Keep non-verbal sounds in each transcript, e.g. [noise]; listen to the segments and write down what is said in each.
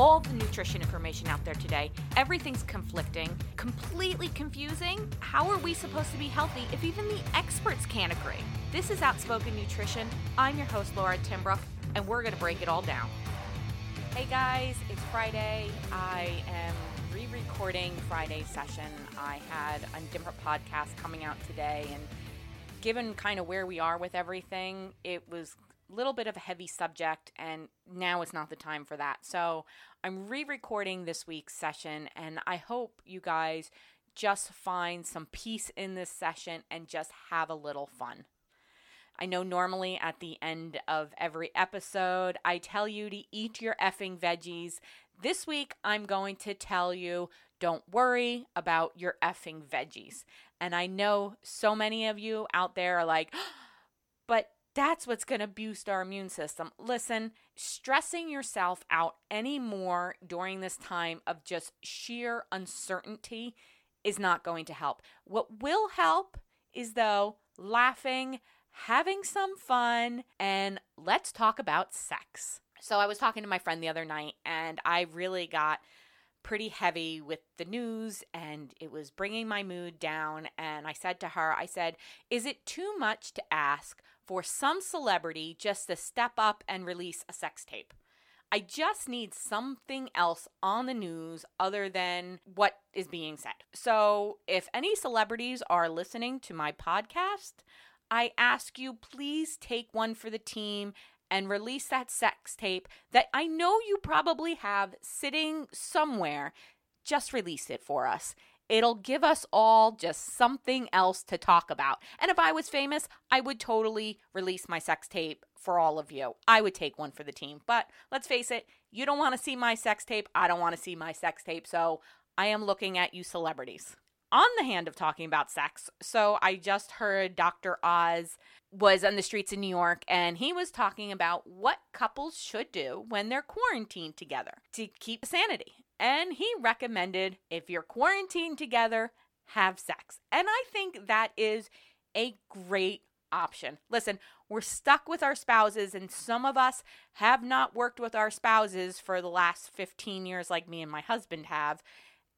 all the nutrition information out there today. Everything's conflicting, completely confusing. How are we supposed to be healthy if even the experts can't agree? This is Outspoken Nutrition. I'm your host, Laura Timbrook, and we're going to break it all down. Hey guys, it's Friday. I am re recording Friday's session. I had a different podcast coming out today, and given kind of where we are with everything, it was little bit of a heavy subject and now is not the time for that. So I'm re-recording this week's session and I hope you guys just find some peace in this session and just have a little fun. I know normally at the end of every episode, I tell you to eat your effing veggies. This week, I'm going to tell you don't worry about your effing veggies. And I know so many of you out there are like, [gasps] but that's what's going to boost our immune system. Listen, stressing yourself out anymore during this time of just sheer uncertainty is not going to help. What will help is, though, laughing, having some fun, and let's talk about sex. So, I was talking to my friend the other night, and I really got pretty heavy with the news and it was bringing my mood down. And I said to her, I said, Is it too much to ask for some celebrity just to step up and release a sex tape? I just need something else on the news other than what is being said. So, if any celebrities are listening to my podcast, I ask you please take one for the team and release that sex tape that I know you probably have sitting somewhere. Just release it for us. It'll give us all just something else to talk about. And if I was famous, I would totally release my sex tape for all of you. I would take one for the team. But let's face it, you don't want to see my sex tape. I don't want to see my sex tape. So I am looking at you celebrities. On the hand of talking about sex, so I just heard Dr. Oz was on the streets in New York and he was talking about what couples should do when they're quarantined together to keep sanity. And he recommended if you're quarantined together, have sex. And I think that is a great option. Listen, we're stuck with our spouses, and some of us have not worked with our spouses for the last 15 years, like me and my husband have.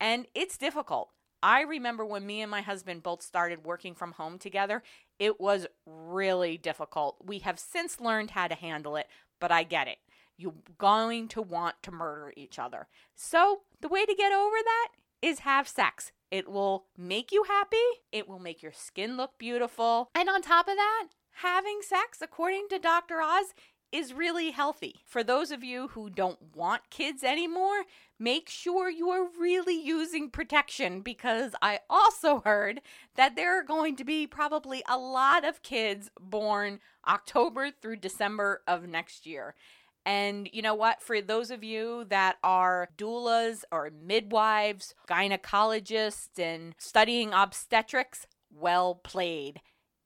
And it's difficult. I remember when me and my husband both started working from home together, it was really difficult. We have since learned how to handle it, but I get it. You're going to want to murder each other. So, the way to get over that is have sex. It will make you happy, it will make your skin look beautiful, and on top of that, having sex, according to Dr. Oz, is really healthy. For those of you who don't want kids anymore, make sure you are really using protection because I also heard that there are going to be probably a lot of kids born October through December of next year. And you know what? For those of you that are doulas or midwives, gynecologists, and studying obstetrics, well played.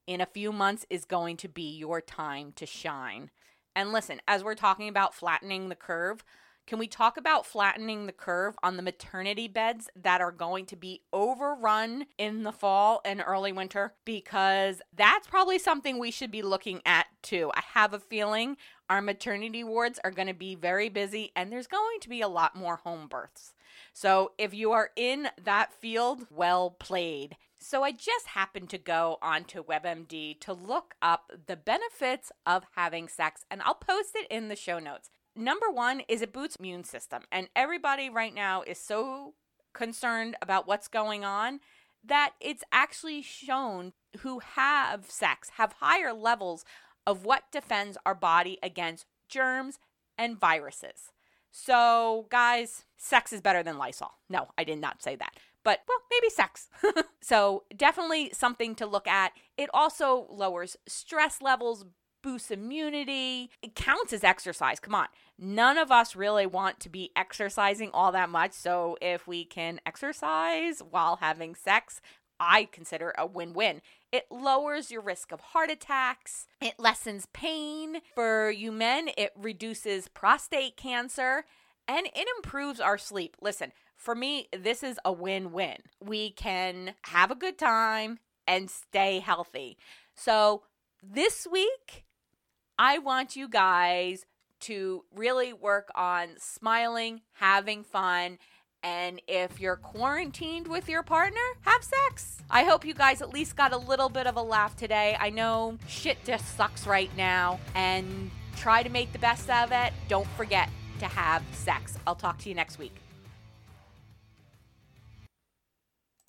In a few months is going to be your time to shine. And listen, as we're talking about flattening the curve, can we talk about flattening the curve on the maternity beds that are going to be overrun in the fall and early winter? Because that's probably something we should be looking at too. I have a feeling our maternity wards are going to be very busy and there's going to be a lot more home births. So if you are in that field, well played. So I just happened to go onto WebMD to look up the benefits of having sex, and I'll post it in the show notes. Number one is it boosts immune system, and everybody right now is so concerned about what's going on that it's actually shown who have sex have higher levels of what defends our body against germs and viruses. So, guys, sex is better than Lysol. No, I did not say that but well, maybe sex. [laughs] so, definitely something to look at. It also lowers stress levels, boosts immunity. It counts as exercise. Come on. None of us really want to be exercising all that much. So, if we can exercise while having sex, I consider a win win. It lowers your risk of heart attacks. It lessens pain. For you men, it reduces prostate cancer and it improves our sleep. Listen, for me, this is a win win. We can have a good time and stay healthy. So, this week, I want you guys to really work on smiling, having fun, and if you're quarantined with your partner, have sex. I hope you guys at least got a little bit of a laugh today. I know shit just sucks right now, and try to make the best of it. Don't forget to have sex. I'll talk to you next week.